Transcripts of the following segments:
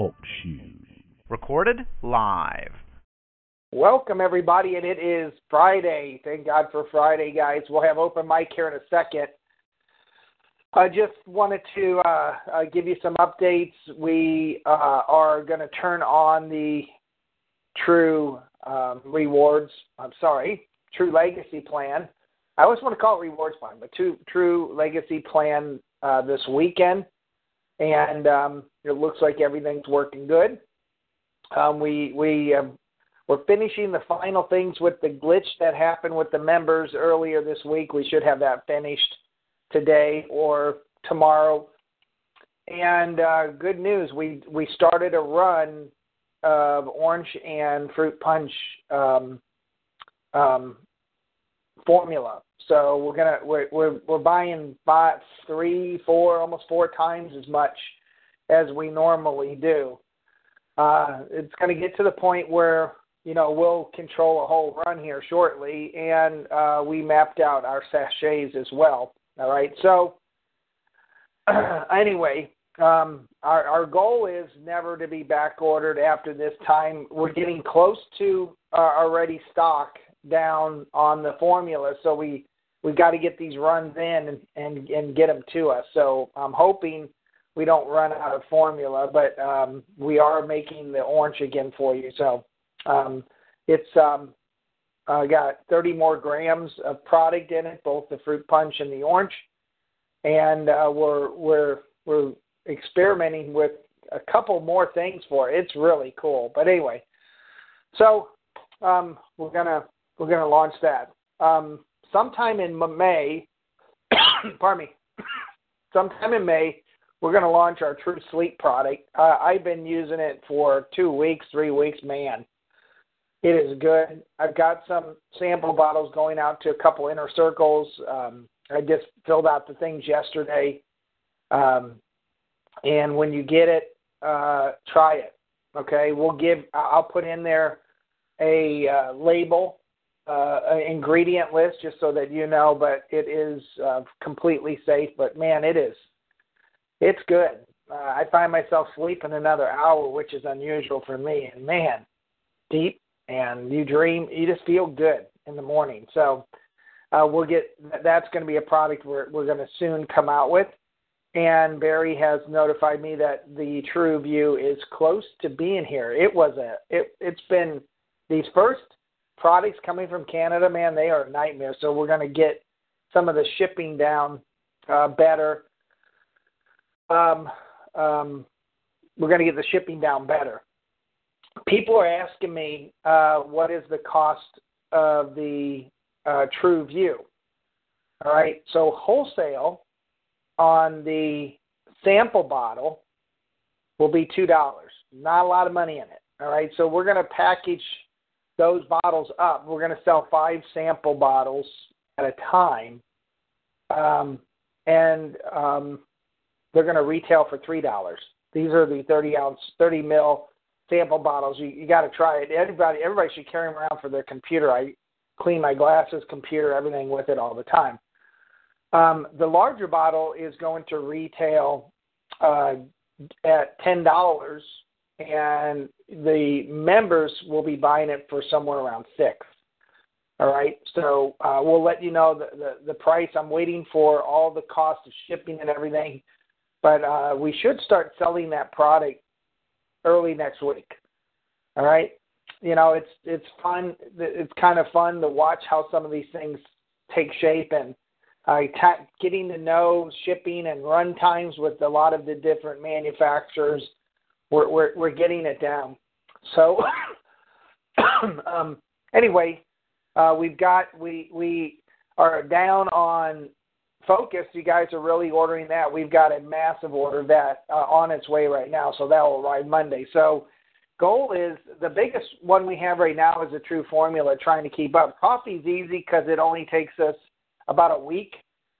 Talk shoes. Recorded live. Welcome, everybody, and it is Friday. Thank God for Friday, guys. We'll have open mic here in a second. I just wanted to uh, uh, give you some updates. We uh, are going to turn on the True um, Rewards. I'm sorry, True Legacy Plan. I always want to call it Rewards Plan, but True, True Legacy Plan uh, this weekend, and um, it looks like everything's working good. Um, we we um, we're finishing the final things with the glitch that happened with the members earlier this week. We should have that finished today or tomorrow. And uh, good news, we we started a run of orange and fruit punch um, um, formula. So we're gonna we're we're, we're buying five, three, four, almost four times as much as we normally do. Uh, it's going to get to the point where you know we'll control a whole run here shortly, and uh, we mapped out our sachets as well. All right. So anyway, um, our our goal is never to be back ordered after this time. We're getting close to uh, already stock down on the formula, so we we got to get these runs in and, and and get them to us. So I'm hoping we don't run out of formula, but um, we are making the orange again for you. So um, it's um, uh, got 30 more grams of product in it, both the fruit punch and the orange, and uh, we're we're we're experimenting with a couple more things for it. It's really cool. But anyway, so um, we're gonna we're gonna launch that um, sometime in May. pardon me. sometime in May, we're going to launch our True Sleep product. Uh, I've been using it for two weeks, three weeks. Man, it is good. I've got some sample bottles going out to a couple inner circles. Um, I just filled out the things yesterday. Um, and when you get it, uh, try it. Okay, we'll give. I'll put in there a uh, label, uh, ingredient list, just so that you know. But it is uh, completely safe. But man, it is. It's good. Uh, I find myself sleeping another hour, which is unusual for me. And man, deep and you dream, you just feel good in the morning. So uh, we'll get that's going to be a product we're we're going to soon come out with. And Barry has notified me that the True View is close to being here. It was a it it's been these first products coming from Canada, man, they are a nightmare. So we're going to get some of the shipping down uh, better. Um, um, we're going to get the shipping down better people are asking me uh, what is the cost of the uh, True View. All right, so wholesale on the sample bottle will be two dollars. Not a lot of money in it. All right, so we're going to package those bottles up. We're going to sell five sample bottles at a time, um, and um, they're going to retail for three dollars. These are the thirty ounce, thirty mil sample bottles. You you got to try it. Everybody everybody should carry them around for their computer. I clean my glasses, computer, everything with it all the time. Um, the larger bottle is going to retail uh, at ten dollars, and the members will be buying it for somewhere around six. All right, so uh, we'll let you know the, the the price. I'm waiting for all the cost of shipping and everything, but uh, we should start selling that product early next week. All right, you know it's it's fun. It's kind of fun to watch how some of these things take shape and uh, getting to know shipping and run times with a lot of the different manufacturers. We're we're, we're getting it down. So um, anyway, uh, we've got we we are down on focus, you guys are really ordering that. We've got a massive order that uh, on its way right now, so that will arrive Monday. So goal is the biggest one we have right now is a true formula trying to keep up. Coffee's easy because it only takes us about a week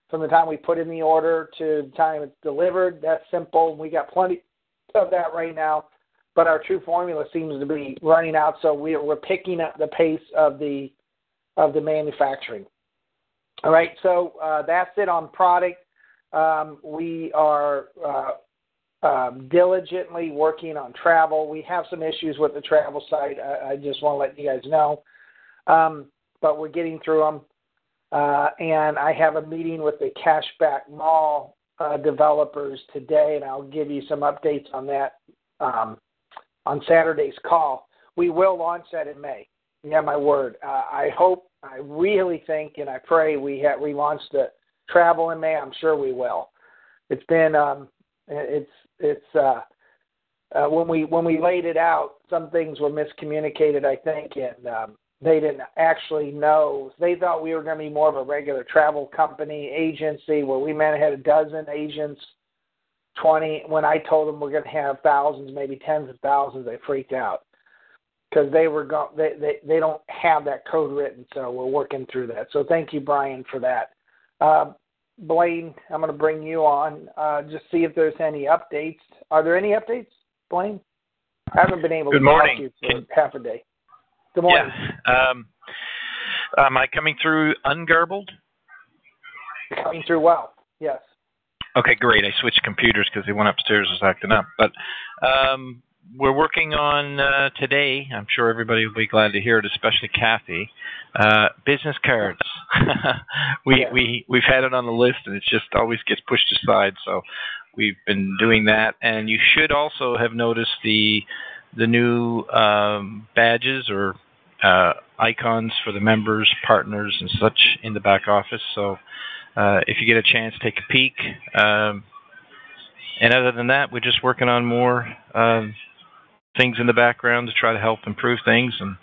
from the time we put in the order to the time it's delivered. That's simple. We got plenty of that right now, but our true formula seems to be running out, so we're, we're picking up the pace of the of the manufacturing. All right, so uh, that's it on product. Um, we are uh, um, diligently working on travel. We have some issues with the travel site. I, I just want to let you guys know, um, but we're getting through them. Uh, and I have a meeting with the Cashback Mall uh, developers today, and I'll give you some updates on that um, on Saturday's call. We will launch that in May. Yeah, my word. Uh, I hope, I really think, and I pray we have we launch the travel in May. I'm sure we will. It's been um, it's it's uh, uh, when we when we laid it out, some things were miscommunicated, I think, and um, they didn't actually know. They thought we were going to be more of a regular travel company agency where we might have had a dozen agents, twenty. When I told them we're going to have thousands, maybe tens of thousands, they freaked out because they were go- they, they they don't have that code written. So we're working through that. So thank you, Brian, for that. Uh, Blaine, I'm going to bring you on. Uh, just see if there's any updates. Are there any updates, Blaine? I haven't been able Good to morning. talk to you for Can- half a day. Good morning. Um, am I coming through ungarbled? Coming through well. Yes. Okay, great. I switched computers because the one upstairs was acting up. But um, we're working on uh, today. I'm sure everybody will be glad to hear it, especially Kathy. Uh, business cards. we we we've had it on the list, and it just always gets pushed aside. So we've been doing that. And you should also have noticed the the new um, badges or uh, icons for the members, partners, and such in the back office. So uh, if you get a chance, take a peek. Um, and other than that, we're just working on more um, things in the background to try to help improve things and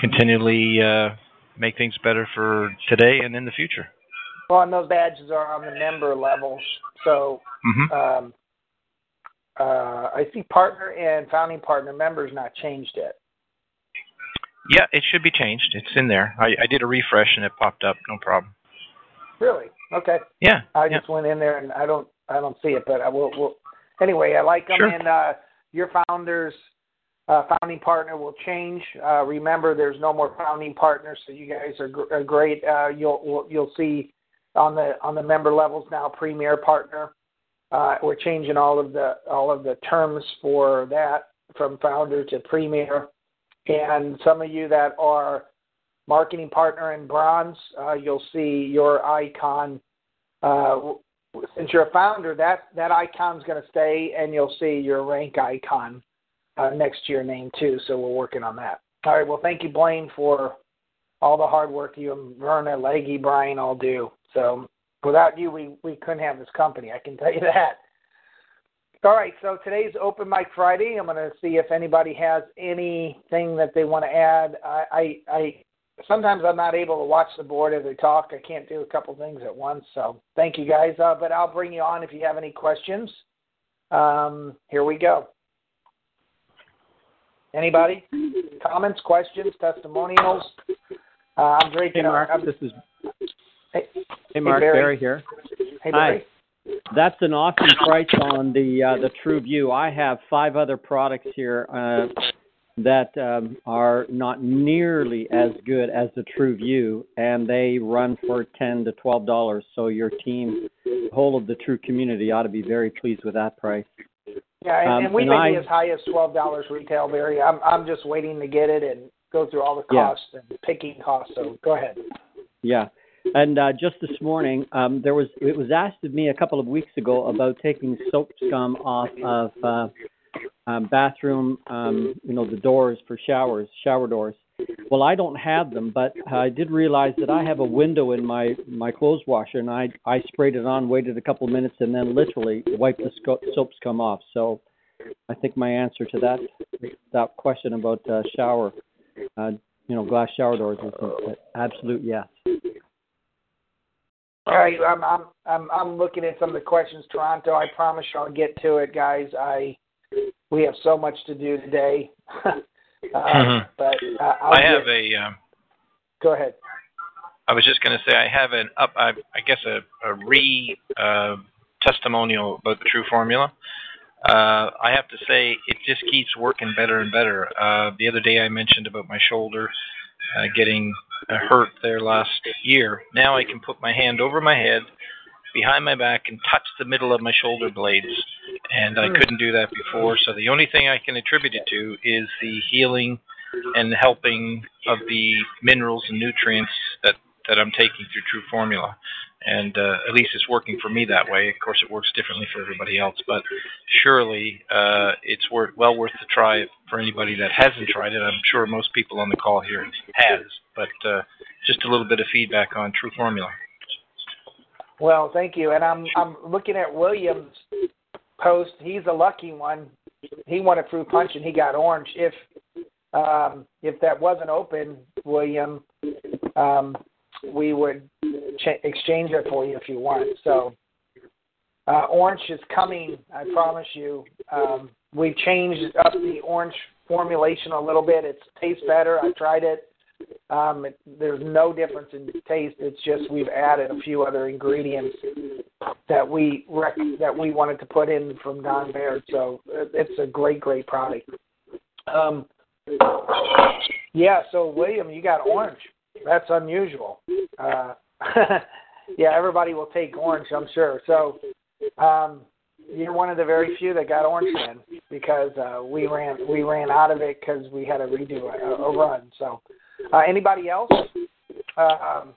continually uh, make things better for today and in the future. Well, and those badges are on the member levels. So hmm um, uh, I see partner and founding partner members not changed yet. Yeah, it should be changed. It's in there. I, I did a refresh and it popped up. No problem. Really? Okay. Yeah. I yeah. just went in there and I don't I don't see it, but I will. will anyway, I like them. Sure. And uh, your founders, uh, founding partner will change. Uh, remember, there's no more founding partners, so you guys are, gr- are great. Uh, you'll you'll see on the on the member levels now, premier partner. Uh, we're changing all of the all of the terms for that from founder to premier. And some of you that are marketing partner in bronze, uh, you'll see your icon. Uh, since you're a founder, that that icon's going to stay, and you'll see your rank icon uh, next to your name too. So we're working on that. All right. Well, thank you, Blaine, for all the hard work you and Verna, Leggy, Brian all do. So without you, we we couldn't have this company. I can tell you that. All right. So today's Open Mic Friday. I'm going to see if anybody has anything that they want to add. I I, I sometimes I'm not able to watch the board as they talk. I can't do a couple things at once. So thank you guys. Uh, but I'll bring you on if you have any questions. Um, here we go. Anybody? Comments, questions, testimonials? Uh, I'm drinking. Hey, Mark. I'm- This is hey, Hey, Mark Barry. Barry here. hey, Hi. That's an awesome price on the uh, the True View. I have five other products here uh, that um, are not nearly as good as the True View, and they run for ten to twelve dollars. So your team, the whole of the True community, ought to be very pleased with that price. Yeah, and, Um, and we and may I- be as high as twelve dollars retail, Barry. I'm I'm just waiting to get it and go through all the Yeah. costs and picking costs. So go ahead. Yeah. And uh, just this morning, um, there was it was asked of me a couple of weeks ago about taking soap scum off of uh, um, bathroom, um, you know, the doors for showers, shower doors. Well, I don't have them, but I did realize that I have a window in my my clothes washer, and I I sprayed it on, waited a couple of minutes, and then literally wiped the sco- soap scum off. So, I think my answer to that that question about uh, shower, uh, you know, glass shower doors is an absolute yes. All right, I'm I'm I'm I'm looking at some of the questions, Toronto. I promise you I'll get to it, guys. I we have so much to do today. uh, Mhm. But uh, I'll have get- a. Um, Go ahead. I was just going to say I have an up. I, I guess a, a re uh, testimonial about the True Formula. Uh, I have to say it just keeps working better and better. Uh, the other day I mentioned about my shoulder uh, getting hurt there last year. Now I can put my hand over my head, behind my back, and touch the middle of my shoulder blades. And I Hmm. couldn't do that before. So the only thing I can attribute it to is the healing and helping of the minerals and nutrients that that I'm taking through True Formula. And uh, at least it's working for me that way. Of course, it works differently for everybody else, but surely uh, it's worth, well worth the try for anybody that hasn't tried it. I'm sure most people on the call here has, but uh, just a little bit of feedback on True Formula. Well, thank you. And I'm I'm looking at William's post. He's a lucky one. He won a fruit punch and he got orange. If um, if that wasn't open, William, um, we would ch- exchange it for you if you want. So uh, orange is coming. I promise you. Um, we've changed up the orange formulation a little bit. It tastes better. I tried it. Um, it, there's no difference in taste. It's just we've added a few other ingredients that we rec- that we wanted to put in from Don Baird. So it's a great, great product. Um, yeah. So William, you got orange. That's unusual. Uh, yeah, everybody will take orange, I'm sure. So um, you're one of the very few that got orange then, because uh, we ran we ran out of it because we had to redo a, a run. So uh, anybody else? Um,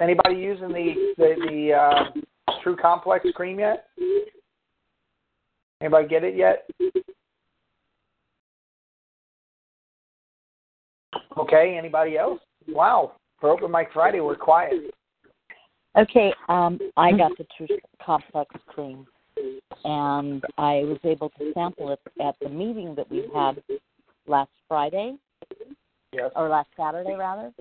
anybody using the the, the uh, True Complex cream yet? Anybody get it yet? Okay. Anybody else? Wow. For Open Mic Friday, we're quiet. Okay, um, I got the True Complex cream, and I was able to sample it at the meeting that we had last Friday, Yes. or last Saturday rather,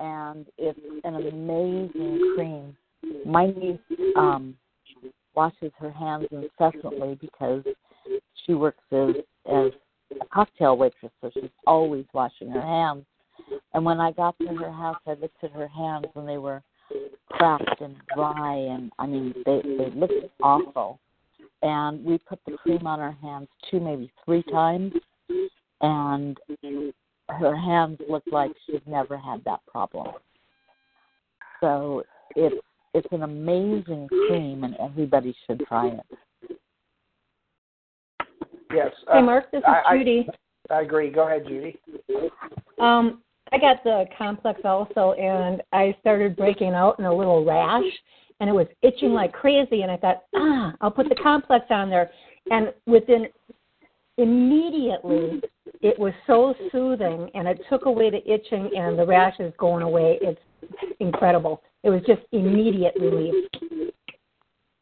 and it's an amazing cream. My niece um, washes her hands incessantly because she works as as cocktail waitress, so she's always washing her hands. And when I got to her house, I looked at her hands, and they were cracked and dry and I mean they they looked awful. And we put the cream on her hands two, maybe three times and her hands looked like she'd never had that problem. So it's it's an amazing cream and everybody should try it. Yes. Hey, Uh, Mark, this is I- I- Judy. I agree. Go ahead, Judy. Um, I got the complex also, and I started breaking out in a little rash, and it was itching like crazy. And I thought, ah, I'll put the complex on there. And within immediately, it was so soothing, and it took away the itching, and the rash is going away. It's incredible. It was just immediate relief.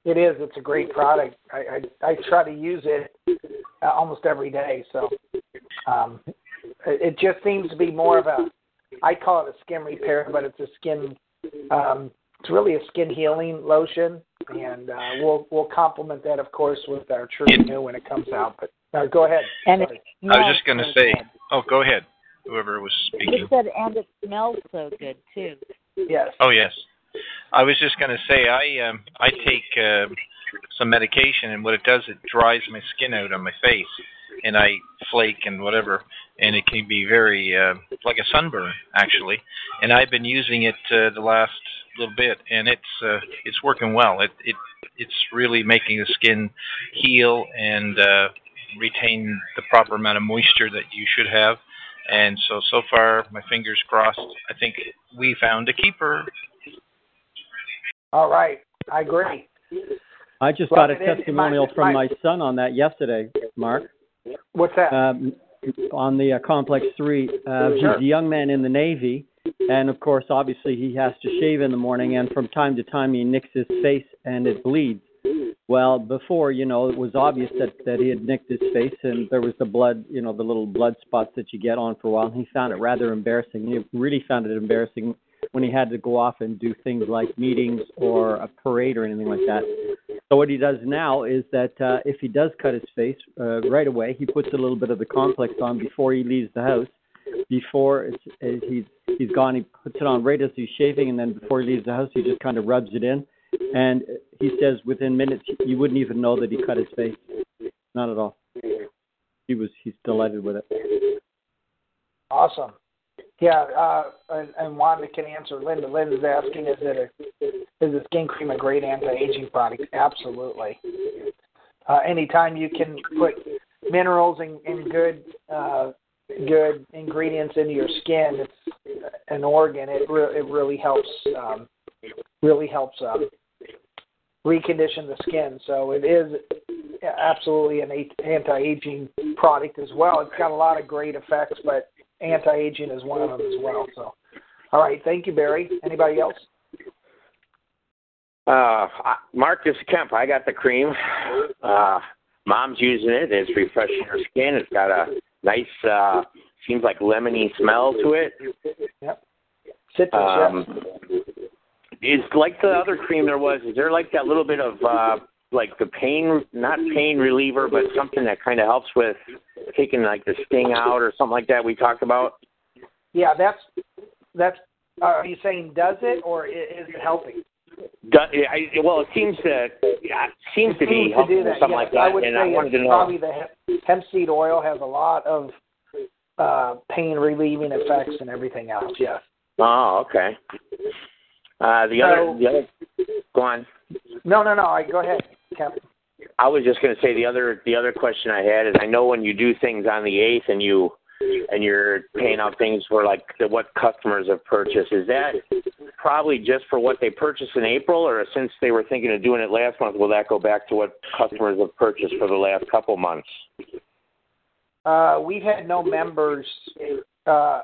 It is. It's a great product. I I, I try to use it uh, almost every day. So um, it, it just seems to be more of a. I call it a skin repair, but it's a skin. Um, it's really a skin healing lotion, and uh, we'll we'll complement that, of course, with our True It- New when it comes out. But uh, go ahead. And Sorry. it I was just going to so say, good. oh, go ahead, whoever was speaking. You said and it smells so good too. yes. Oh yes, I was just going to say I um, I take uh, some medication and what it does it dries my skin out on my face and I flake and whatever and it can be very uh, like a sunburn actually. And I've been using it uh, the last little bit and it's uh, it's working well. It it it's really making the skin heal and uh, retain the proper amount of moisture that you should have. And so so far my fingers crossed. I think we found a keeper All right. I agree. I just got a it is- it testimonial from my son on that yesterday, Mark. What's that? um, on the uh, Complex 3. Uh. He's a young man in the Navy, and of course, obviously, he has to shave in the morning, and from time to time, he nicks his face and it bleeds. Well, before, you know, it was obvious that, that he had nicked his face, and there was the blood, you know, the little blood spots that you get on for a while, and he found it rather embarrassing. He really found it embarrassing when he had to go off and do things like meetings or a parade or anything like that. So what he does now is that uh, if he does cut his face uh, right away, he puts a little bit of the complex on before he leaves the house. Before it's, he's he's gone, he puts it on right as he's shaving, and then before he leaves the house, he just kind of rubs it in. And he says within minutes you wouldn't even know that he cut his face. Not at all. He was he's delighted with it. Awesome. Yeah, uh, and, and Wanda can answer. Linda, Linda's asking, is it a, is the skin cream a great anti-aging product? Absolutely. Uh, anytime you can put minerals and, and good uh, good ingredients into your skin, it's an organ. It re- it really helps um, really helps um, recondition the skin. So it is absolutely an anti-aging product as well. It's got a lot of great effects, but anti-aging is one of them as well. So, all right, thank you, Barry. Anybody else? Uh, is Kemp. I got the cream. Uh, mom's using it. It's refreshing her skin. It's got a nice, uh, seems like lemony smell to it. Yep. Citrus. Um, is like the other cream there was. Is there like that little bit of uh, like the pain, not pain reliever, but something that kind of helps with taking like the sting out or something like that we talked about? Yeah, that's that's. Are you saying does it or is it helping? Do, I, well, it seems to yeah, seems it to be seems helping to do that. something yes, like that, I would and say I wanted to know. probably the hemp, hemp seed oil has a lot of uh, pain relieving effects and everything else. Yes. Oh, okay. Uh, the So- other, the other, go on. No, no, no. I go ahead, Kevin. I was just going to say the other the other question I had is I know when you do things on the eighth and you and you're paying out things for like the, what customers have purchased is that probably just for what they purchased in April or since they were thinking of doing it last month will that go back to what customers have purchased for the last couple months? Uh, we've had no members. Uh,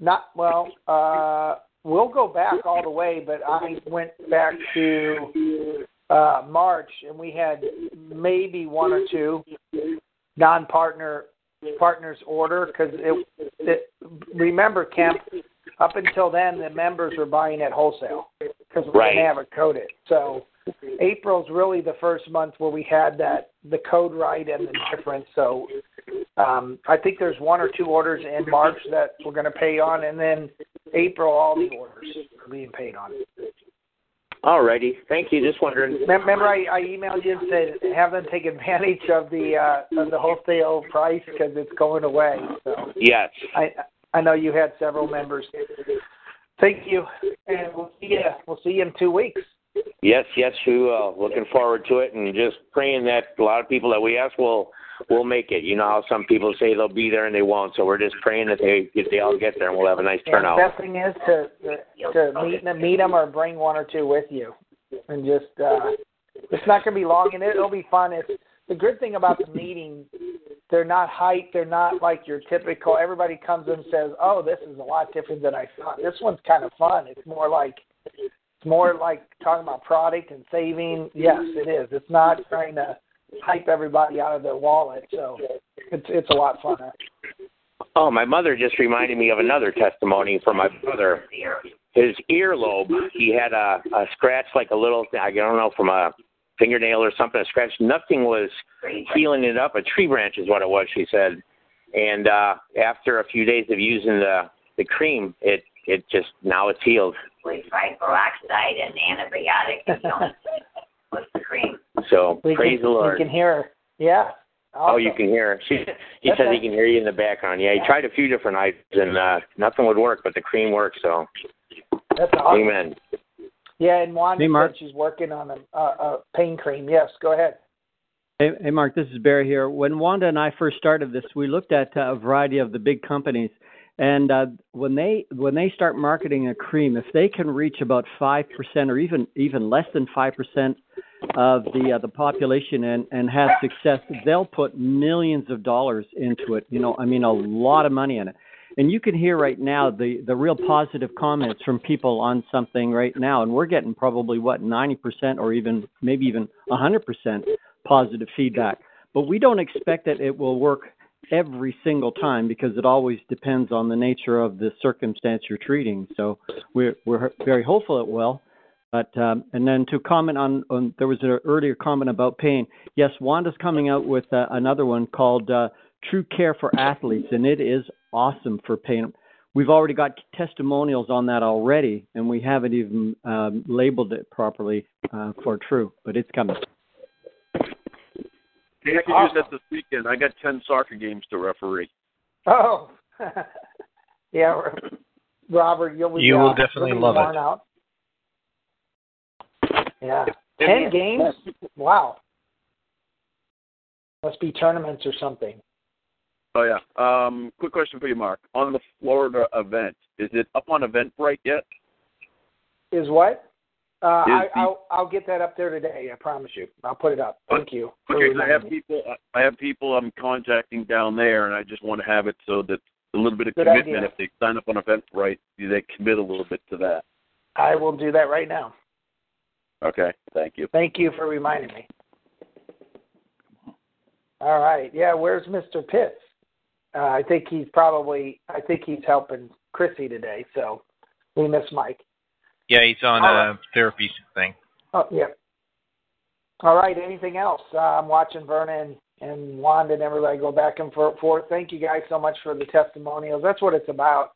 not well. Uh, we'll go back all the way, but I went back to uh, March, and we had maybe one or two non-partner partners order because it, it. Remember, Kemp. Up until then, the members were buying at wholesale because we Right. didn't have it coded. So April's really the first month where we had that the code right and the difference. So um, I think there's one or two orders in March that we're going to pay on, and then April all the orders are being paid on. Alrighty, thank you. Just wondering. Remember, I, I emailed you and said have them take advantage of the uh, of the wholesale price because it's going away. So Yes. I I know you had several members. Thank you, and we'll see you. We'll see you in two weeks. Yes, yes, we will. Looking forward to it, and just praying that a lot of people that we ask will will make it. You know how some people say they'll be there and they won't. So we're just praying that they if they all get there and we'll have a nice And the best thing is to to meet meet them or bring one or two with you, and just uh, it's not going to be long, and it'll be fun. It's the good thing about the meeting. They're not hype. They're not like your typical. Everybody comes and says, "Oh, this is a lot different than I thought." This one's kind of fun. It's more like it's more like talking about product and saving. Yes, it is. It's not trying to hype everybody out of their wallet. So it's it's a lot funner. Oh, my mother just reminded me of another testimony from my brother. His earlobe, he had a, a scratch like a little, I don't know, from a fingernail or something, a scratch. Nothing was healing it up. A tree branch is what it was, she said. And uh after a few days of using the the cream, it it just now it's healed. We tried peroxide and antibiotic and the only thing the cream. So We praise can, the Lord. You can hear. her. Yeah. Oh, you can hear. her. She he That's says he can hear you in the background. Yeah, he tried a few different items and uh nothing would work, but the cream works. So, That's awesome. amen. Yeah, and Wanda Hey, Mark. said she's working on a, a, a pain cream. Yes, go ahead. Hey, hey, Mark, this is Barry here. When Wanda and I first started this, we looked at uh, a variety of the big companies, and uh, when they when they start marketing a cream, if they can reach about five percent or even even less than five percent of the uh, the population and and have success, they'll put millions of dollars into it. You know, I mean, a lot of money in it. And you can hear right now the the real positive comments from people on something right now, and we're getting probably what ninety percent or even maybe even hundred percent positive feedback. But we don't expect that it will work every single time because it always depends on the nature of the circumstance you're treating. So we're we're very hopeful it will. But um, and then to comment on, on there was an earlier comment about pain. Yes, Wanda's coming out with uh, another one called uh, True Care for Athletes, and it is awesome for pain. We've already got testimonials on that already, and we haven't even um, labeled it properly uh, for True, but it's coming. Hey, I can awesome. use that this weekend. I got ten soccer games to referee. Oh, yeah, Robert, you'll be, you will uh, definitely love it. Out. Yeah, ten games. Wow, must be tournaments or something. Oh yeah. Um, quick question for you, Mark. On the Florida event, is it up on Eventbrite yet? Is what? Uh, I, i'll I'll get that up there today. I promise you. I'll put it up. Thank you. Okay, I have people. I have people I'm contacting down there, and I just want to have it so that a little bit of Good commitment. Idea. If they sign up on Eventbrite, do they commit a little bit to that. I will do that right now. Okay. Thank you. Thank you for reminding me. All right. Yeah. Where's Mr. Pitts? Uh, I think he's probably. I think he's helping Chrissy today. So we miss Mike. Yeah, he's on All a therapy thing. Oh, yeah. All right. Anything else? Uh, I'm watching Vernon and Wanda and everybody go back and forth. Thank you guys so much for the testimonials. That's what it's about.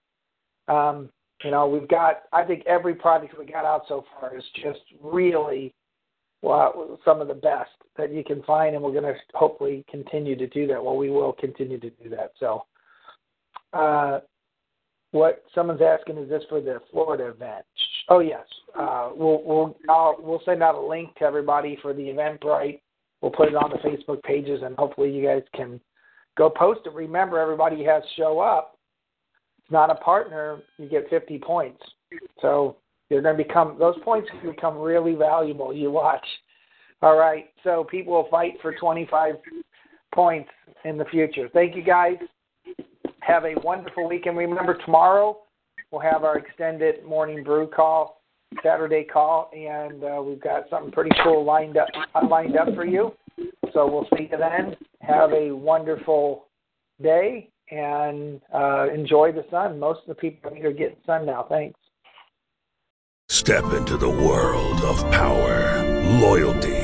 Um, you know, we've got. I think every project we got out so far is just really well, some of the best that you can find, and we're going to hopefully continue to do that. Well, we will continue to do that. So, uh, what someone's asking is this for the Florida event? Oh yes, uh, we'll we'll I'll, we'll send out a link to everybody for the Eventbrite. We'll put it on the Facebook pages, and hopefully you guys can go post it. Remember, everybody has show up. It's not a partner. You get 50 points. So they're going to become those points become really valuable. You watch. All right, so people will fight for 25 points in the future. Thank you guys. Have a wonderful weekend. Remember tomorrow we'll have our extended morning brew call, Saturday call, and uh, we've got something pretty cool lined up lined up for you. So we'll see you then. Have a wonderful day and uh, enjoy the sun. Most of the people here are getting sun now. Thanks. Step into the world of power, loyalty,